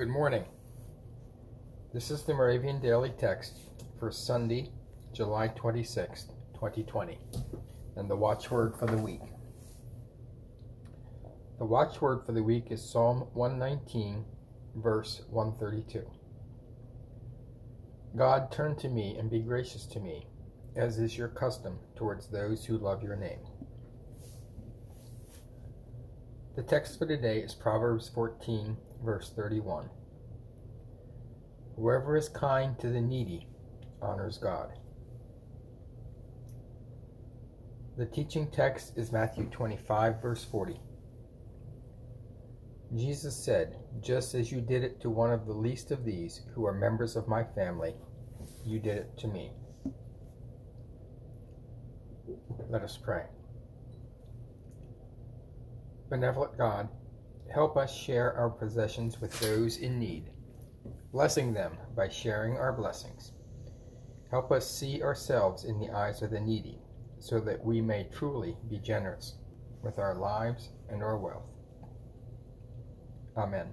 Good morning. This is the Moravian Daily Text for Sunday, July 26th, 2020, and the watchword for the week. The watchword for the week is Psalm 119, verse 132. God, turn to me and be gracious to me, as is your custom towards those who love your name. The text for today is Proverbs 14, verse 31. Whoever is kind to the needy honors God. The teaching text is Matthew 25, verse 40. Jesus said, Just as you did it to one of the least of these who are members of my family, you did it to me. Let us pray. Benevolent God, help us share our possessions with those in need, blessing them by sharing our blessings. Help us see ourselves in the eyes of the needy, so that we may truly be generous with our lives and our wealth. Amen.